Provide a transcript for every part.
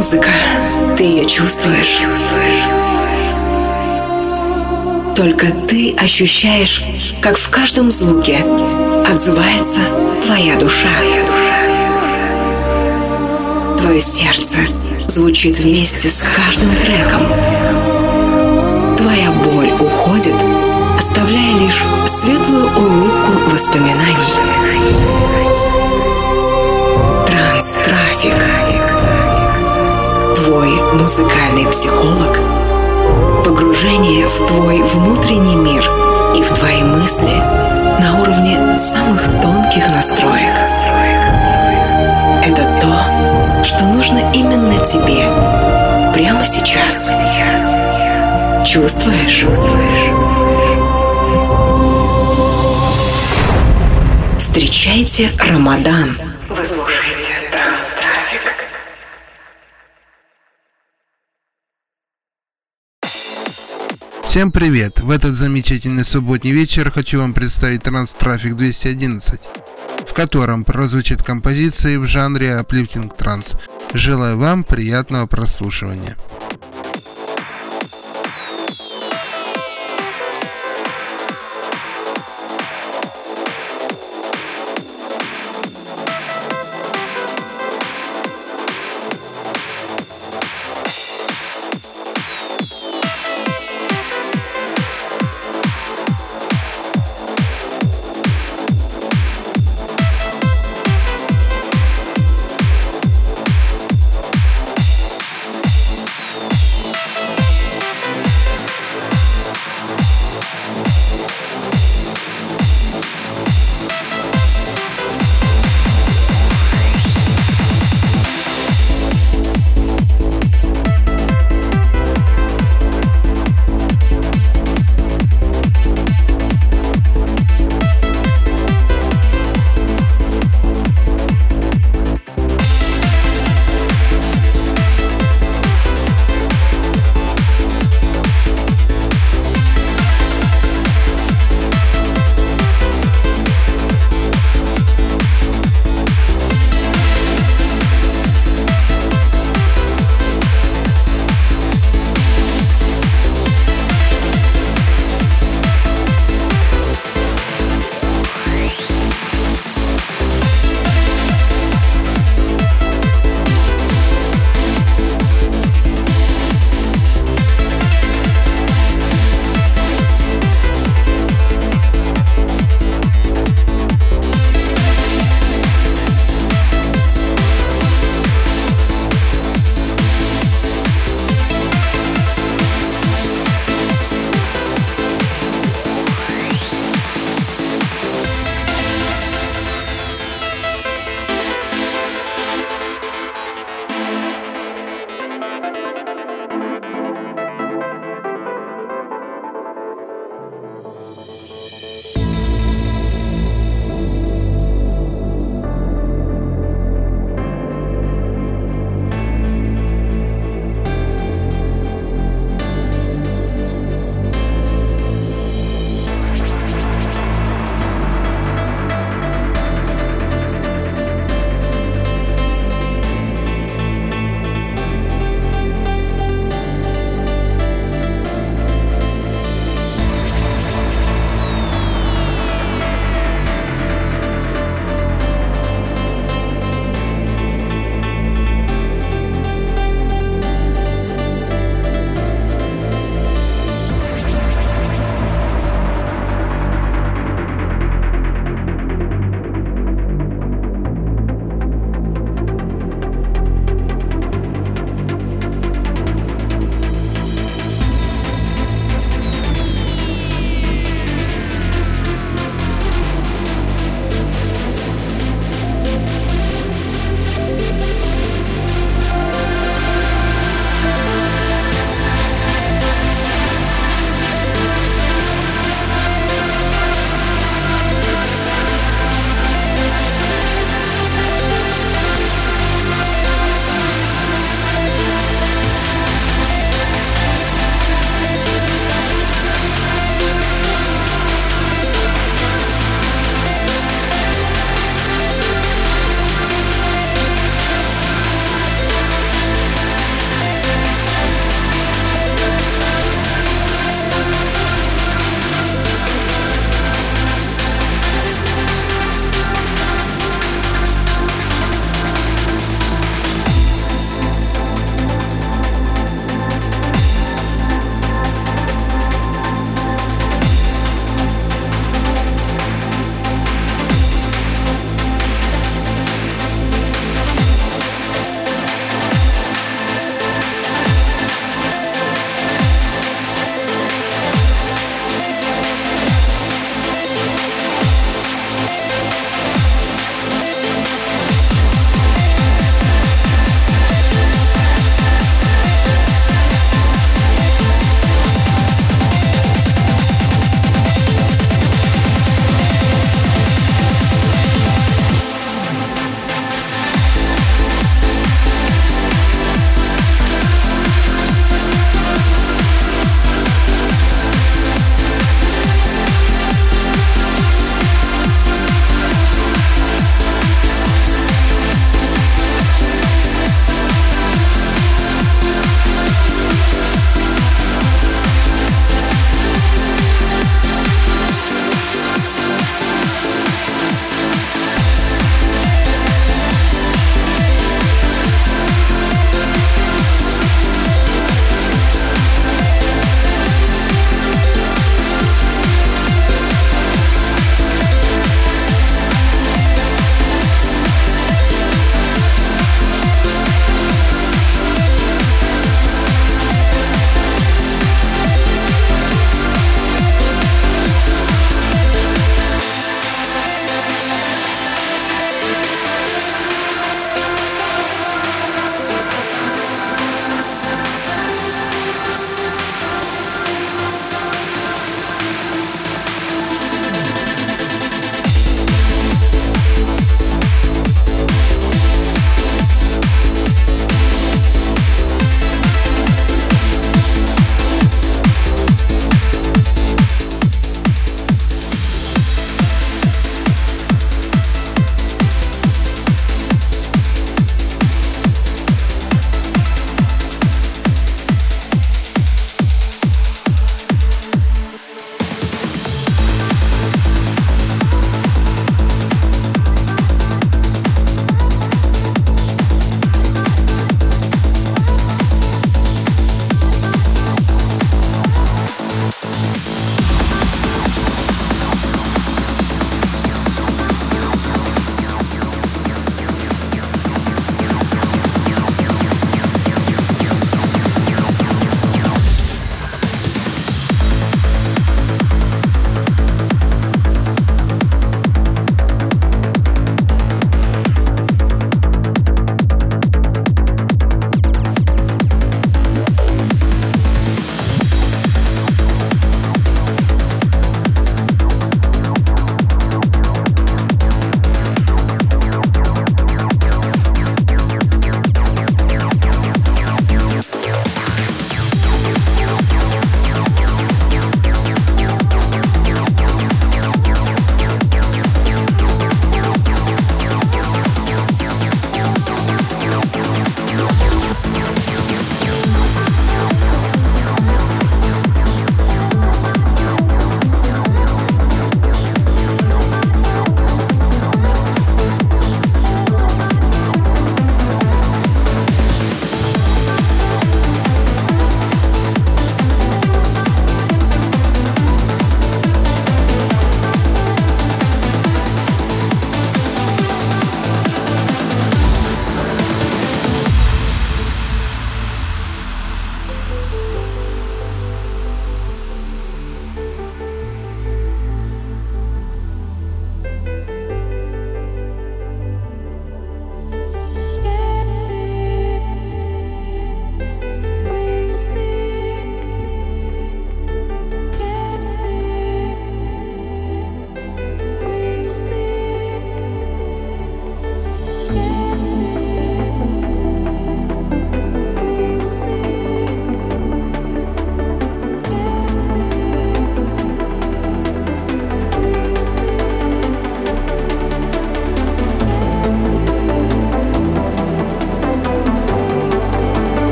музыка. Ты ее чувствуешь. Только ты ощущаешь, как в каждом звуке отзывается твоя душа. Твое сердце звучит вместе с каждым треком. Твоя боль уходит, оставляя лишь светлую улыбку воспоминаний. Твой музыкальный психолог. Погружение в твой внутренний мир и в твои мысли на уровне самых тонких настроек. Это то, что нужно именно тебе прямо сейчас. Чувствуешь? Встречайте Рамадан. Всем привет! В этот замечательный субботний вечер хочу вам представить Транс-Трафик 211, в котором прозвучат композиции в жанре Uplifting Транс. Желаю вам приятного прослушивания.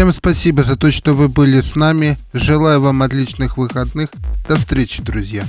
Всем спасибо за то, что вы были с нами. Желаю вам отличных выходных. До встречи, друзья.